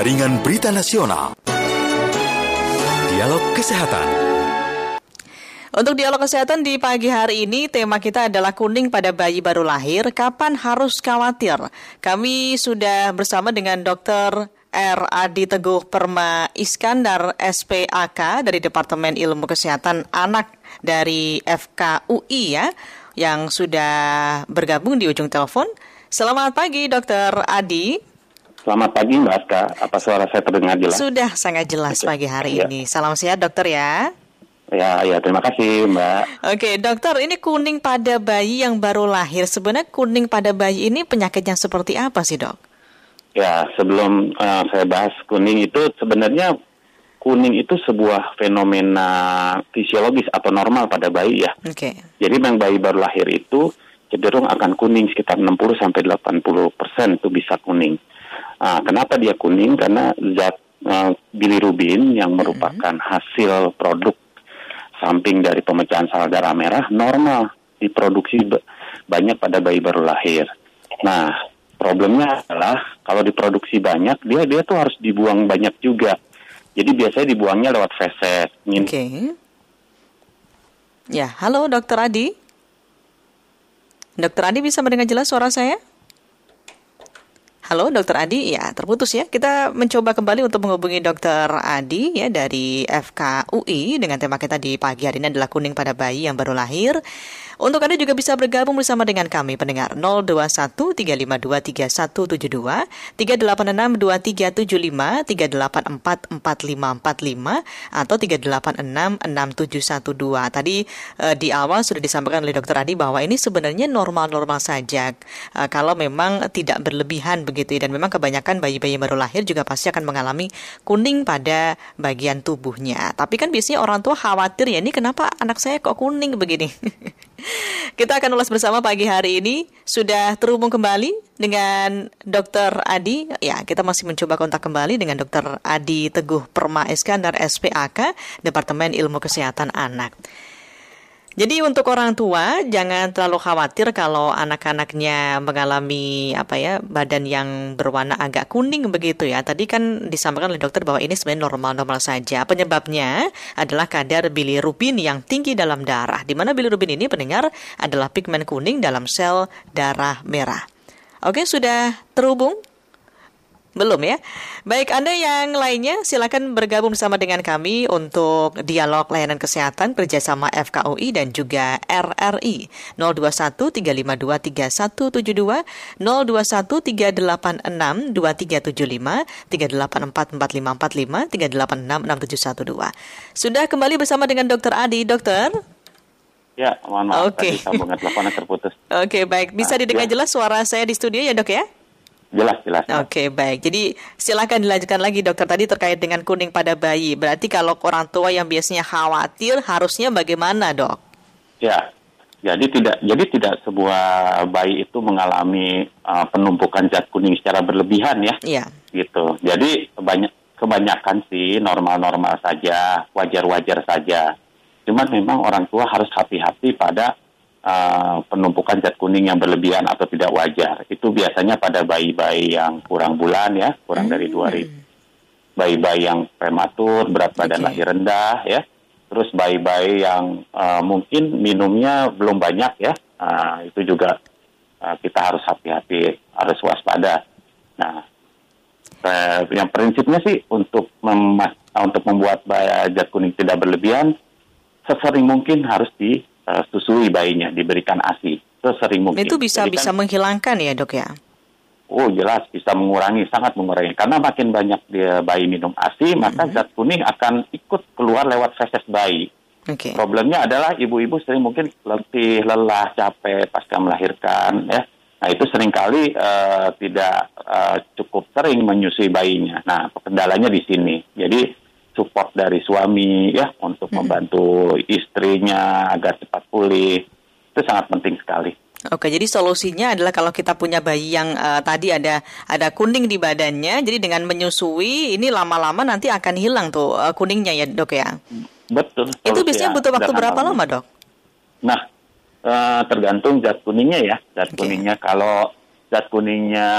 Jaringan Berita Nasional. Dialog Kesehatan. Untuk dialog kesehatan di pagi hari ini, tema kita adalah kuning pada bayi baru lahir. Kapan harus khawatir? Kami sudah bersama dengan Dr. R. Adi Teguh Perma Iskandar, SPAK dari Departemen Ilmu Kesehatan Anak dari FKUI ya, yang sudah bergabung di ujung telepon. Selamat pagi, Dr. Adi. Selamat pagi Mbak Aska, apa suara saya terdengar jelas? Sudah sangat jelas Oke. pagi hari ya. ini. Salam sehat dokter ya. Ya, ya terima kasih Mbak. Oke dokter, ini kuning pada bayi yang baru lahir. Sebenarnya kuning pada bayi ini penyakitnya seperti apa sih dok? Ya, sebelum uh, saya bahas kuning itu sebenarnya kuning itu sebuah fenomena fisiologis atau normal pada bayi ya. Oke. Jadi yang bayi baru lahir itu cenderung akan kuning sekitar 60 sampai 80 persen itu bisa kuning. Nah, kenapa dia kuning? Karena zat uh, bilirubin yang merupakan mm-hmm. hasil produk samping dari pemecahan sel darah merah normal diproduksi banyak pada bayi baru lahir. Nah, problemnya adalah kalau diproduksi banyak, dia dia tuh harus dibuang banyak juga. Jadi biasanya dibuangnya lewat feses. Oke. Okay. Ya, halo Dokter Adi. Dokter Adi bisa mendengar jelas suara saya? Halo, Dokter Adi. Ya, terputus ya. Kita mencoba kembali untuk menghubungi Dokter Adi ya dari FKUI dengan tema kita di pagi hari ini adalah kuning pada bayi yang baru lahir. Untuk Anda juga bisa bergabung bersama dengan kami pendengar 021 352 3172 386 2375 384 4545 atau 386 6712. Tadi uh, di awal sudah disampaikan oleh Dokter Adi bahwa ini sebenarnya normal-normal saja uh, kalau memang tidak berlebihan begitu gitu ya dan memang kebanyakan bayi-bayi baru lahir juga pasti akan mengalami kuning pada bagian tubuhnya. Tapi kan biasanya orang tua khawatir ya ini kenapa anak saya kok kuning begini. Kita akan ulas bersama pagi hari ini sudah terhubung kembali dengan Dr. Adi. Ya, kita masih mencoba kontak kembali dengan Dr. Adi Teguh Perma Iskandar SPAK Departemen Ilmu Kesehatan Anak. Jadi untuk orang tua jangan terlalu khawatir kalau anak-anaknya mengalami apa ya badan yang berwarna agak kuning begitu ya. Tadi kan disampaikan oleh dokter bahwa ini sebenarnya normal-normal saja. Penyebabnya adalah kadar bilirubin yang tinggi dalam darah. Di mana bilirubin ini pendengar adalah pigmen kuning dalam sel darah merah. Oke, sudah terhubung belum ya? Baik, Anda yang lainnya silakan bergabung bersama dengan kami untuk dialog layanan kesehatan kerjasama FKUI dan juga RRI 021 352 3172 021 386 2375 384 4545 386 6712. Sudah kembali bersama dengan Dr. Adi, Dokter. Ya, mohon maaf okay. tadi sambungan teleponnya terputus. Oke, okay, baik. Bisa nah, didengar ya. jelas suara saya di studio ya, Dok ya? Jelas, jelas. Oke, okay, baik. Jadi silakan dilanjutkan lagi dokter tadi terkait dengan kuning pada bayi. Berarti kalau orang tua yang biasanya khawatir harusnya bagaimana, Dok? Ya. Jadi tidak jadi tidak sebuah bayi itu mengalami uh, penumpukan zat kuning secara berlebihan ya. Iya. Gitu. Jadi banyak kebanyakan sih normal-normal saja, wajar-wajar saja. Cuman memang orang tua harus hati-hati pada uh, penumpukan zat kuning yang berlebihan atau tidak wajar. Itu biasanya pada bayi-bayi yang kurang bulan ya, kurang hmm. dari dua hari. Bayi-bayi yang prematur, berat badan okay. lahir rendah ya. Terus bayi-bayi yang uh, mungkin minumnya belum banyak ya. Uh, itu juga uh, kita harus hati-hati, harus waspada. Nah, uh, yang prinsipnya sih untuk memas untuk membuat zat kuning tidak berlebihan, sesering mungkin harus di uh, susui bayinya, diberikan ASI sesering mungkin. Itu bisa Jadi bisa kan, menghilangkan ya dok ya? Oh jelas bisa mengurangi, sangat mengurangi. Karena makin banyak dia bayi minum ASI, mm-hmm. maka zat kuning akan ikut keluar lewat feses bayi. Okay. Problemnya adalah ibu-ibu sering mungkin letih, lelah, capek pasca melahirkan, ya. Nah itu sering kali uh, tidak uh, cukup sering menyusui bayinya. Nah kendalanya di sini. Jadi support dari suami ya untuk membantu istrinya agar cepat pulih itu sangat penting sekali. Oke, jadi solusinya adalah kalau kita punya bayi yang uh, tadi ada ada kuning di badannya, jadi dengan menyusui ini lama-lama nanti akan hilang tuh uh, kuningnya ya dok ya. Betul. Itu biasanya butuh waktu berapa lama dok? Nah, uh, tergantung zat kuningnya ya. Zat okay. kuningnya kalau zat kuningnya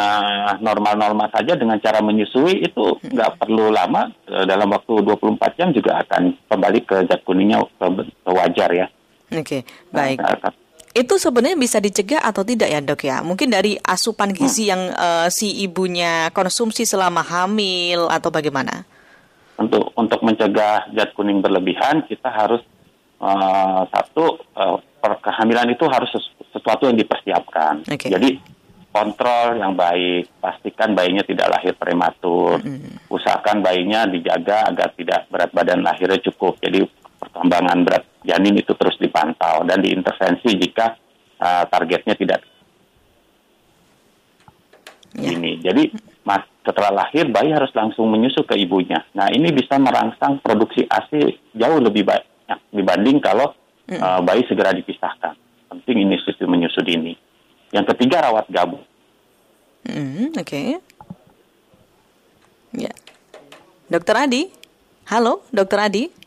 normal-normal saja dengan cara menyusui itu nggak perlu lama eh, dalam waktu 24 jam juga akan kembali ke zat kuningnya ke, ke wajar ya. Oke, baik. Nah, itu sebenarnya bisa dicegah atau tidak ya dok ya? Mungkin dari asupan gizi hmm. yang uh, si ibunya konsumsi selama hamil atau bagaimana? Untuk untuk mencegah zat kuning berlebihan kita harus uh, satu uh, kehamilan itu harus sesuatu yang dipersiapkan. Okay. Jadi kontrol yang baik, pastikan bayinya tidak lahir prematur, mm. usahakan bayinya dijaga agar tidak berat badan lahirnya cukup. Jadi perkembangan berat janin itu terus dipantau dan diintervensi jika uh, targetnya tidak ya. ini. Jadi mas, setelah lahir bayi harus langsung menyusu ke ibunya. Nah ini bisa merangsang produksi ASI jauh lebih banyak dibanding kalau uh, bayi segera dipisahkan. Penting ini institusi menyusu dini. Yang ketiga rawat gabung. Mm, Oke. Okay. Ya. Dokter Adi. Halo, Dokter Adi.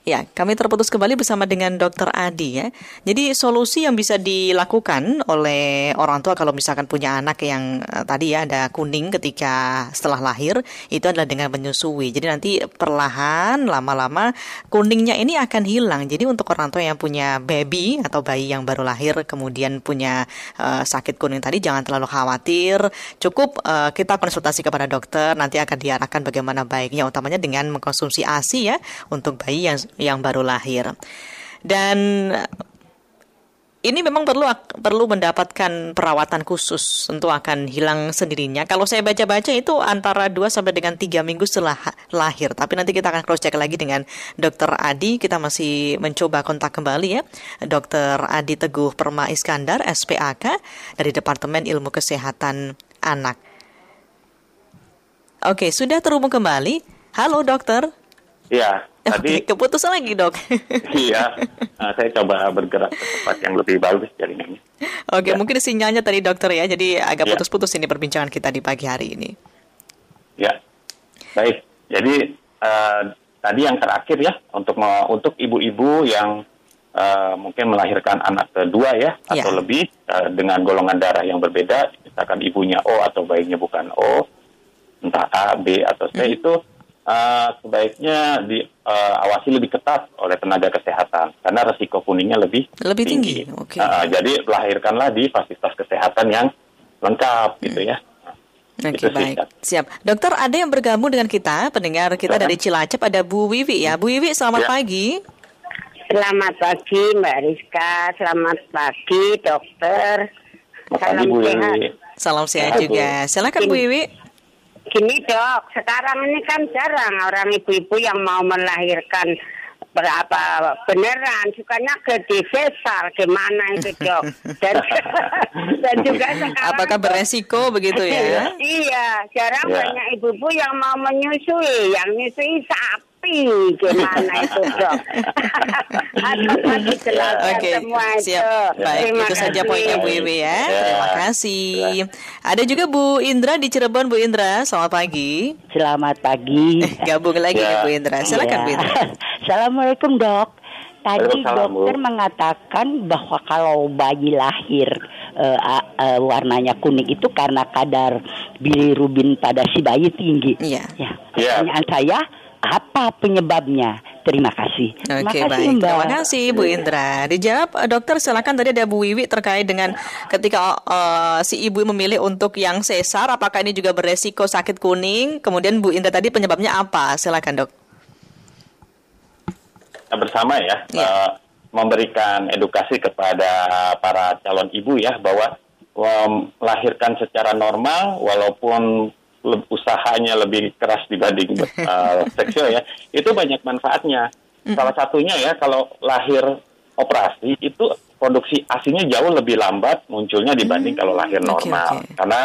Ya, kami terputus kembali bersama dengan Dokter Adi ya. Jadi solusi yang bisa dilakukan oleh orang tua kalau misalkan punya anak yang uh, tadi ya ada kuning ketika setelah lahir itu adalah dengan menyusui. Jadi nanti perlahan lama-lama kuningnya ini akan hilang. Jadi untuk orang tua yang punya baby atau bayi yang baru lahir kemudian punya uh, sakit kuning tadi jangan terlalu khawatir. Cukup uh, kita konsultasi kepada dokter nanti akan diarahkan bagaimana baiknya utamanya dengan mengkonsumsi ASI ya untuk bayi yang yang baru lahir. Dan ini memang perlu perlu mendapatkan perawatan khusus tentu akan hilang sendirinya. Kalau saya baca-baca itu antara 2 sampai dengan 3 minggu setelah lahir. Tapi nanti kita akan cross check lagi dengan Dr. Adi. Kita masih mencoba kontak kembali ya. Dr. Adi Teguh Perma Iskandar SPAK dari Departemen Ilmu Kesehatan Anak. Oke, sudah terhubung kembali. Halo dokter. Iya, tadi keputusan lagi dok. iya, nah, saya coba bergerak ke tempat yang lebih bagus jaringannya. Oke, ya. mungkin sinyalnya tadi dokter ya, jadi agak ya. putus-putus ini perbincangan kita di pagi hari ini. Ya, baik. Jadi uh, tadi yang terakhir ya untuk untuk ibu-ibu yang uh, mungkin melahirkan anak kedua ya, ya. atau lebih uh, dengan golongan darah yang berbeda, misalkan ibunya O atau bayinya bukan O, entah A, B atau C hmm. itu uh, sebaiknya diawasi uh, lebih ketat oleh tenaga kesehatan karena resiko kuningnya lebih lebih tinggi. tinggi. Okay. Uh, jadi lahirkanlah di fasilitas kesehatan yang lengkap hmm. gitu ya. Oke okay, baik, siap. Dokter ada yang bergabung dengan kita, pendengar kita dari Cilacap ada Bu Wiwi ya. Bu Wiwi selamat ya. pagi. Selamat pagi Mbak Rizka, selamat pagi dokter. Selamat Salam pagi, Bu sehat. Salam sehat juga. Silakan Bu Wiwi. Gini dok, sekarang ini kan jarang orang ibu-ibu yang mau melahirkan berapa beneran. Sukanya gede besar gimana itu dok? Dan dan juga sekarang apakah beresiko begitu ya? Iya jarang ya. banyak ibu-ibu yang mau menyusui. Yang menyusui sapi tapi gimana itu dok? Oke, siap. Baik, Terima itu kasih. saja poinnya Bu Iwi ya. ya. Terima kasih. Ya. Ada juga Bu Indra di Cirebon, Bu Indra. Selamat pagi. Selamat pagi. Gabung lagi ya, ya Bu Indra. Silakan ya. Bu Indra. Assalamualaikum dok. Tadi dokter mengatakan bahwa kalau bayi lahir uh, uh, warnanya kuning itu karena kadar bilirubin pada si bayi tinggi. Iya. Ya. Pertanyaan saya, apa penyebabnya? Terima kasih. Oke, okay, baik. Mbak. Terima kasih Bu Indra. Dijawab eh, dokter silakan tadi ada Bu Wiwi terkait dengan ketika uh, si ibu memilih untuk yang sesar apakah ini juga beresiko sakit kuning? Kemudian Bu Indra tadi penyebabnya apa? Silakan, Dok. Kita bersama ya, ya. Uh, memberikan edukasi kepada para calon ibu ya bahwa melahirkan secara normal walaupun usahanya lebih keras dibanding uh, seksual ya, itu banyak manfaatnya. Salah satunya ya kalau lahir operasi itu produksi asinya jauh lebih lambat munculnya dibanding mm. kalau lahir normal. Okay, okay. Karena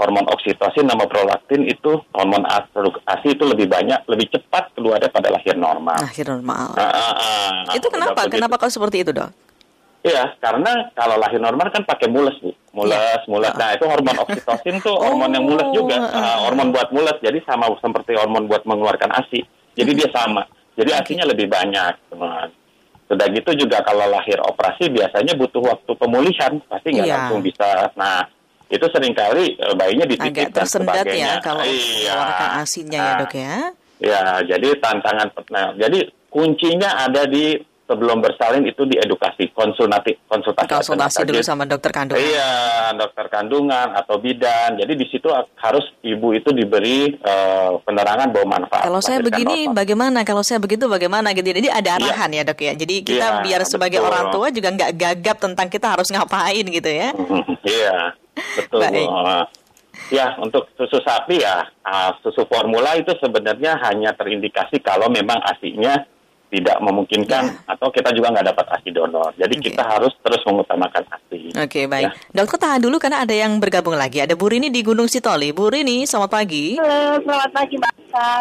hormon oksitosin nama prolaktin itu hormon asi itu lebih banyak, lebih cepat keluarnya pada lahir normal. Lahir normal. Nah, uh, uh, itu kenapa? Kenapa kalau seperti itu, Dok? Iya, karena kalau lahir normal kan pakai mules, Bu. Mules, ya. mules. Nah, itu hormon oksitosin tuh hormon oh. yang mules juga. Uh, hormon buat mules. Jadi sama seperti hormon buat mengeluarkan ASI. Jadi dia sama. Jadi okay. asinya lebih banyak, teman. Sudah gitu juga kalau lahir operasi biasanya butuh waktu pemulihan, pasti nggak yeah. langsung bisa. Nah, itu sering kali uh, bayinya dititipkan Agak tersendat ya kalau iya. mengeluarkan asinya ya dok ya. Ya, jadi tantangan, nah, jadi kuncinya ada di sebelum bersalin itu di edukasi konsultasi konsultasi konsultasi dulu sama dokter kandungan. Iya, dokter kandungan atau bidan. Jadi di situ harus ibu itu diberi uh, penerangan bahwa manfaat. Kalau saya begini bagaimana? Kalau saya begitu bagaimana gitu. Jadi ada iya. arahan ya, ya Dok ya. Jadi kita ya, biar sebagai betul. orang tua juga nggak gagap tentang kita harus ngapain gitu ya. Iya, betul. Baik. Ya, untuk susu sapi ya, uh, susu formula itu sebenarnya hanya terindikasi kalau memang asinya tidak memungkinkan ya. atau kita juga nggak dapat ASI donor. Jadi okay. kita harus terus mengutamakan ASI. Oke, okay, baik. Ya. Dokter tahan dulu karena ada yang bergabung lagi. Ada Bu Rini di Gunung Sitoli. Bu Rini, selamat pagi. Halo, selamat pagi Mbak.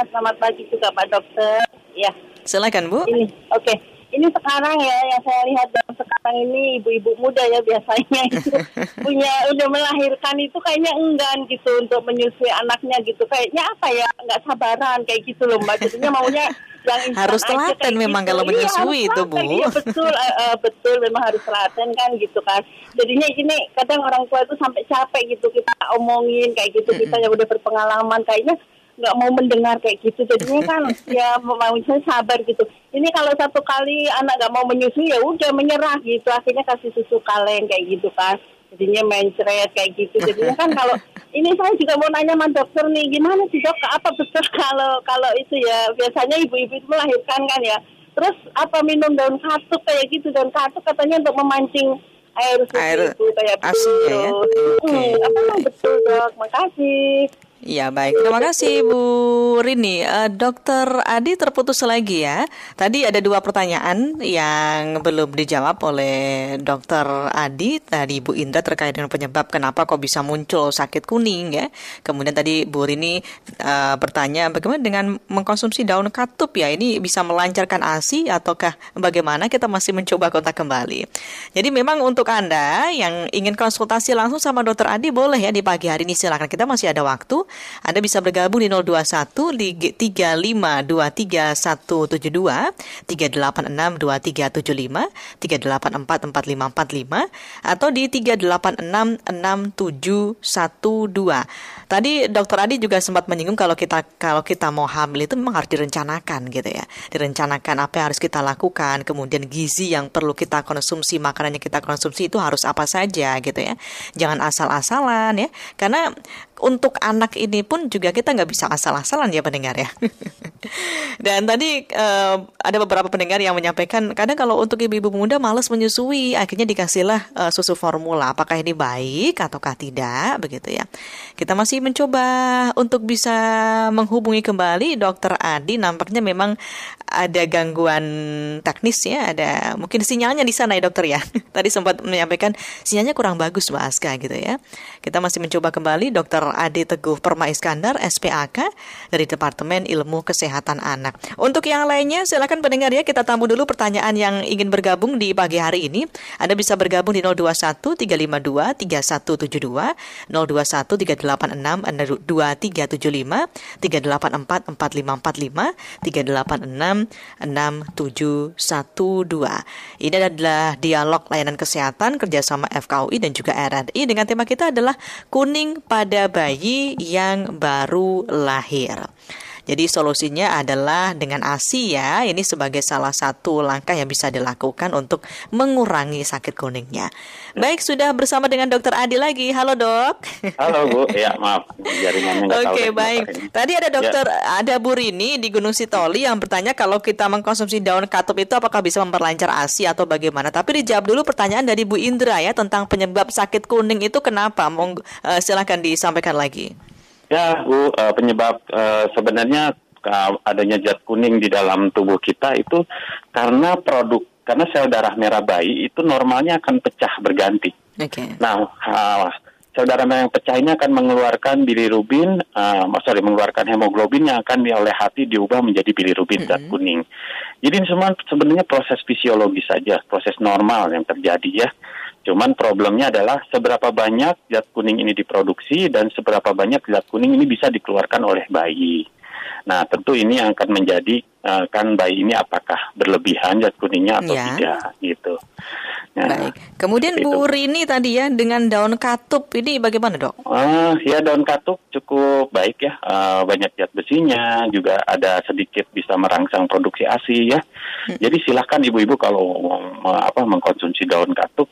Selamat pagi juga Pak Dokter. Ya. Silakan Bu. Ini, oke. Okay ini sekarang ya yang saya lihat dalam sekarang ini ibu-ibu muda ya biasanya. Itu punya udah melahirkan itu kayaknya enggan gitu untuk menyusui anaknya gitu. Kayaknya apa ya nggak sabaran kayak gitu loh mbak. Jadinya maunya yang harus telaten memang gitu. kalau iya, menyusui iya, itu bu. iya betul uh, uh, betul. Memang harus telaten kan gitu kan. Jadinya ini kadang orang tua itu sampai capek gitu kita omongin kayak gitu kita yang udah berpengalaman. Kayaknya nggak mau mendengar kayak gitu jadinya kan ya mau saya sabar gitu ini kalau satu kali anak nggak mau menyusui ya udah menyerah gitu akhirnya kasih susu kaleng kayak gitu kan jadinya mencret kayak gitu jadinya kan kalau ini saya juga mau nanya sama dokter nih gimana sih dok apa betul kalau kalau itu ya biasanya ibu-ibu itu melahirkan kan ya terus apa minum daun katuk kayak gitu daun katuk katanya untuk memancing air susu air itu kayak begitu. Ya? Okay. Hmm, apa betul dok? Makasih. Ya baik, terima kasih Bu Rini. Uh, Dokter Adi terputus lagi ya. Tadi ada dua pertanyaan yang belum dijawab oleh Dokter Adi tadi Bu Indra terkait dengan penyebab kenapa kok bisa muncul sakit kuning ya. Kemudian tadi Bu Rini uh, bertanya bagaimana dengan mengkonsumsi daun katup ya. Ini bisa melancarkan ASI ataukah bagaimana? Kita masih mencoba kontak kembali. Jadi memang untuk anda yang ingin konsultasi langsung sama Dokter Adi boleh ya di pagi hari ini silakan. Kita masih ada waktu. Anda bisa bergabung di 021 35237172, 3862375, 3844545 atau di 3866712. Tadi Dokter Adi juga sempat menyinggung kalau kita kalau kita mau hamil itu memang harus direncanakan gitu ya. Direncanakan apa yang harus kita lakukan, kemudian gizi yang perlu kita konsumsi, makanan yang kita konsumsi itu harus apa saja gitu ya. Jangan asal-asalan ya. Karena untuk anak ini pun juga kita nggak bisa asal-asalan ya pendengar ya. Dan tadi uh, ada beberapa pendengar yang menyampaikan kadang kalau untuk ibu-ibu muda males menyusui, akhirnya dikasihlah uh, susu formula. Apakah ini baik ataukah tidak begitu ya? Kita masih mencoba untuk bisa menghubungi kembali Dokter Adi. Nampaknya memang ada gangguan teknis ya, ada mungkin sinyalnya di sana ya dokter ya. Tadi sempat menyampaikan sinyalnya kurang bagus Mbak Aska gitu ya. Kita masih mencoba kembali Dokter Ade Teguh Perma Iskandar, SPAK dari Departemen Ilmu Kesehatan Anak. Untuk yang lainnya, silakan pendengar ya, kita tamu dulu pertanyaan yang ingin bergabung di pagi hari ini. Anda bisa bergabung di 021 352 3172, 021 386 2375, 384 4545, 386 6712. Ini adalah dialog layanan kesehatan kerjasama FKUI dan juga RRI dengan tema kita adalah kuning pada bayi yang baru lahir. Jadi solusinya adalah dengan ASI ya. Ini sebagai salah satu langkah yang bisa dilakukan untuk mengurangi sakit kuningnya. Baik, sudah bersama dengan Dokter Adi lagi. Halo dok. Halo Bu, ya maaf jaringannya Oke okay, baik. Tadi ada dokter, ya. ada Bu Rini di Gunung Sitoli yang bertanya kalau kita mengkonsumsi daun katup itu apakah bisa memperlancar ASI atau bagaimana? Tapi dijawab dulu pertanyaan dari Bu Indra ya tentang penyebab sakit kuning itu kenapa? Mong, uh, silahkan disampaikan lagi. Ya, Bu, uh, penyebab uh, sebenarnya uh, adanya zat kuning di dalam tubuh kita itu karena produk karena sel darah merah bayi itu normalnya akan pecah berganti. Okay. Nah, uh, sel darah merah yang pecah ini akan mengeluarkan bilirubin, uh, sorry, mengeluarkan hemoglobin yang akan oleh hati diubah menjadi bilirubin mm -hmm. zat kuning. Jadi ini semua sebenarnya proses fisiologis saja, proses normal yang terjadi ya. Cuman problemnya adalah seberapa banyak zat kuning ini diproduksi dan seberapa banyak zat kuning ini bisa dikeluarkan oleh bayi. Nah, tentu ini akan menjadi uh, kan bayi ini apakah berlebihan zat kuningnya atau yeah. tidak gitu. Ya. Baik. Kemudian itu. Bu Rini tadi ya dengan daun katup ini bagaimana dok? Uh, ya daun katup cukup baik ya, uh, banyak zat besinya, juga ada sedikit bisa merangsang produksi ASI ya. Hmm. Jadi silahkan ibu-ibu kalau uh, apa mengkonsumsi daun katup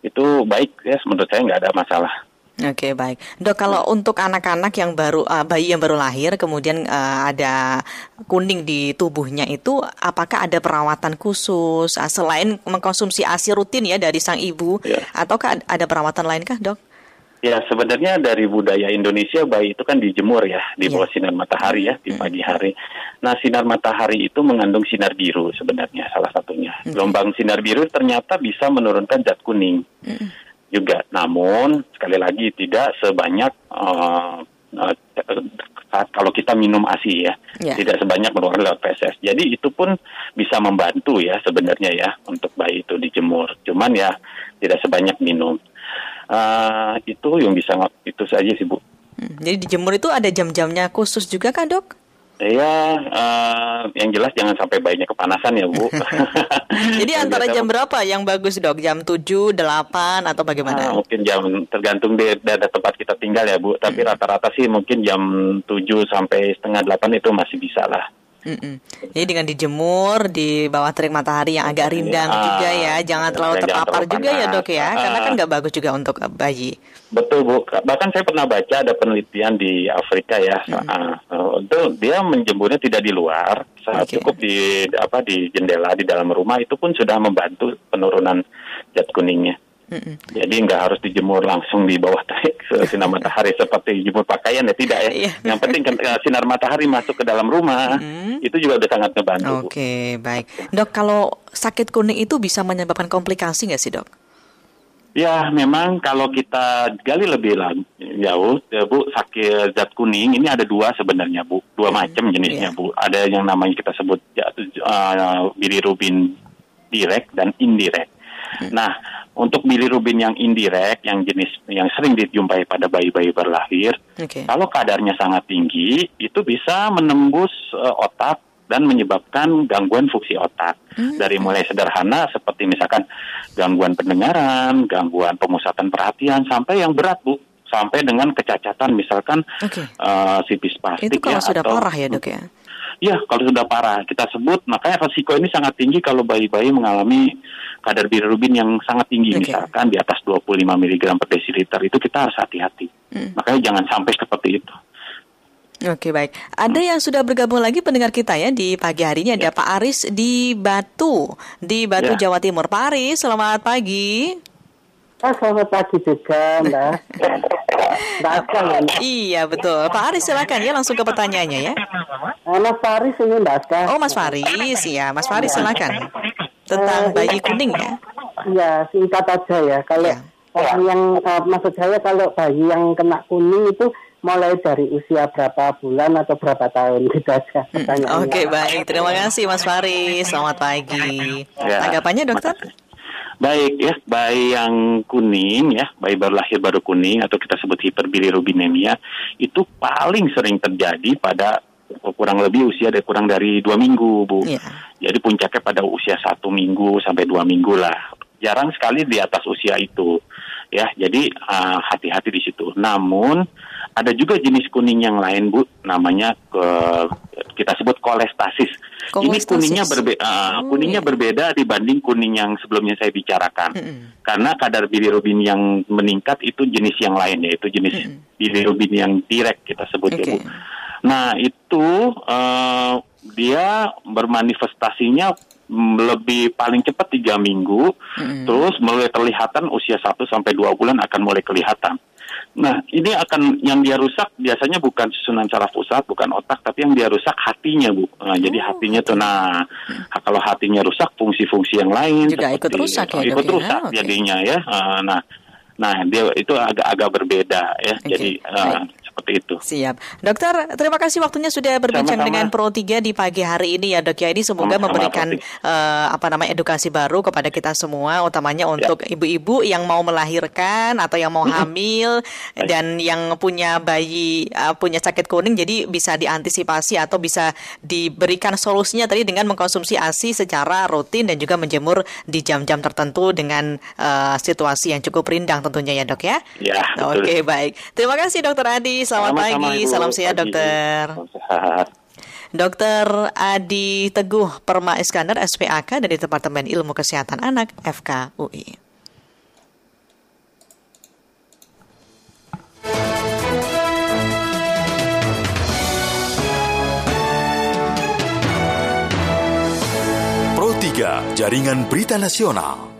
itu baik ya, menurut saya nggak ada masalah. Oke okay, baik dok kalau untuk anak-anak yang baru uh, bayi yang baru lahir kemudian uh, ada kuning di tubuhnya itu apakah ada perawatan khusus uh, selain mengkonsumsi asi rutin ya dari sang ibu yeah. ataukah ada perawatan lain kah dok? Ya sebenarnya dari budaya Indonesia bayi itu kan dijemur ya di ya. bawah sinar matahari ya di hmm. pagi hari. Nah sinar matahari itu mengandung sinar biru sebenarnya salah satunya. Okay. Gelombang sinar biru ternyata bisa menurunkan zat kuning. Hmm juga. Namun sekali lagi tidak sebanyak uh, uh, saat kalau kita minum ASI ya, yeah. tidak sebanyak mengeluarkan lewat PSS. Jadi itu pun bisa membantu ya sebenarnya ya untuk bayi itu dijemur. Cuman ya tidak sebanyak minum. Uh, itu yang bisa itu saja sih bu. Hmm, jadi dijemur itu ada jam-jamnya khusus juga kan dok? Ya, uh, yang jelas jangan sampai bayinya kepanasan ya, Bu. Jadi antara jam berapa yang bagus, Dok? Jam 7, 8 atau bagaimana? Uh, mungkin jam tergantung di daerah tempat kita tinggal ya, Bu. Tapi hmm. rata-rata hmm. sih mungkin jam 7 sampai setengah 8 itu masih bisa lah. Mm-mm. Jadi dengan dijemur di bawah terik matahari yang agak rindang ya, juga ya, jangan terlalu terpapar juga ya dok ya, uh, karena kan nggak bagus juga untuk bayi. Betul bu, bahkan saya pernah baca ada penelitian di Afrika ya, mm. uh, itu dia menjemurnya tidak di luar, okay. cukup di apa di jendela di dalam rumah itu pun sudah membantu penurunan zat kuningnya. Mm-mm. Jadi nggak harus dijemur langsung di bawah terik sinar matahari seperti jemur pakaian ya tidak ya. Yeah. Yang penting kan eh, sinar matahari masuk ke dalam rumah mm. itu juga udah sangat membantu. Oke okay, baik dok kalau sakit kuning itu bisa menyebabkan komplikasi nggak sih dok? Ya, memang kalau kita gali lebih jauh, ya, Bu, sakit zat kuning ini ada dua sebenarnya, Bu. Dua macam jenisnya, yeah. Bu. Ada yang namanya kita sebut uh, bilirubin direct dan indirect. Hmm. Nah, untuk bilirubin yang indirect, yang jenis yang sering dijumpai pada bayi-bayi berlahir, okay. kalau kadarnya sangat tinggi, itu bisa menembus uh, otak dan menyebabkan gangguan fungsi otak. Hmm. Dari mulai sederhana seperti misalkan gangguan pendengaran, gangguan pemusatan perhatian, sampai yang berat, Bu sampai dengan kecacatan misalkan okay. uh, eh, sipis plastik itu kalau ya, sudah atau, parah ya dok ya Ya, kalau sudah parah kita sebut, makanya resiko ini sangat tinggi kalau bayi-bayi mengalami kadar bilirubin yang sangat tinggi, okay. misalkan di atas 25 mg per desiliter itu kita harus hati-hati. Hmm. Makanya jangan sampai seperti itu. Oke baik, ada hmm. yang sudah bergabung lagi pendengar kita ya di pagi hari ini ada ya. Pak Aris di Batu di Batu ya. Jawa Timur. Pak Aris, selamat pagi. Oh, selamat pagi juga, Mbak. Mbak Iya, betul. Pak Aris silakan ya langsung ke pertanyaannya ya. Eh, Mas Faris ini Mbak Oh, Mas Faris ya. Mas Faris silakan. Tentang eh, bayi kuning ya. Iya, singkat aja ya. Kalau ya. orang yang uh, maksud saya kalau bayi yang kena kuning itu mulai dari usia berapa bulan atau berapa tahun gitu aja hmm, Oke okay, baik, terima kasih Mas Faris. Selamat pagi. Ya. Tanggapannya dokter? Baik ya, bayi yang kuning ya, bayi baru lahir baru kuning atau kita sebut hiperbilirubinemia itu paling sering terjadi pada kurang lebih usia dari kurang dari dua minggu bu. Yeah. Jadi puncaknya pada usia satu minggu sampai dua minggu lah. Jarang sekali di atas usia itu ya. Jadi uh, hati-hati di situ. Namun ada juga jenis kuning yang lain bu, namanya ke kita sebut kolestasis. Ini kuningnya berbeda, uh, kuningnya berbeda dibanding kuning yang sebelumnya saya bicarakan. Mm -hmm. Karena kadar bilirubin yang meningkat itu jenis yang lain yaitu jenis mm -hmm. bilirubin yang direct kita sebut okay. ya Bu. Nah itu uh, dia bermanifestasinya lebih paling cepat tiga minggu, mm -hmm. terus mulai terlihatan usia 1 sampai dua bulan akan mulai kelihatan. Nah, ini akan yang dia rusak biasanya bukan susunan saraf pusat, bukan otak, tapi yang dia rusak hatinya, Bu. Nah, oh. Jadi hatinya tuh, nah, kalau hatinya rusak, fungsi-fungsi yang lain juga seperti, ikut rusak ya, ikut ya? rusak okay. jadinya ya. Uh, nah, nah dia itu agak-agak berbeda ya. Okay. Jadi uh, seperti itu. Siap. Dokter, terima kasih waktunya sudah berbincang Sama-sama. dengan Pro 3 di pagi hari ini ya dok ya. Ini semoga Sama-sama memberikan uh, apa namanya edukasi baru kepada kita semua, utamanya ya. untuk ibu-ibu yang mau melahirkan atau yang mau hamil dan yang punya bayi uh, punya sakit kuning, jadi bisa diantisipasi atau bisa diberikan solusinya tadi dengan mengkonsumsi ASI secara rutin dan juga menjemur di jam-jam tertentu dengan uh, situasi yang cukup rindang tentunya ya dok ya. Ya. Oke okay, baik. Terima kasih dokter Adi. Selamat Sama -sama, pagi. Ibu. Salam sehat dokter. Sehat. Dokter Adi Teguh Perma Iskandar SPAK dari Departemen Ilmu Kesehatan Anak FKUI. Pro 3 Jaringan Berita Nasional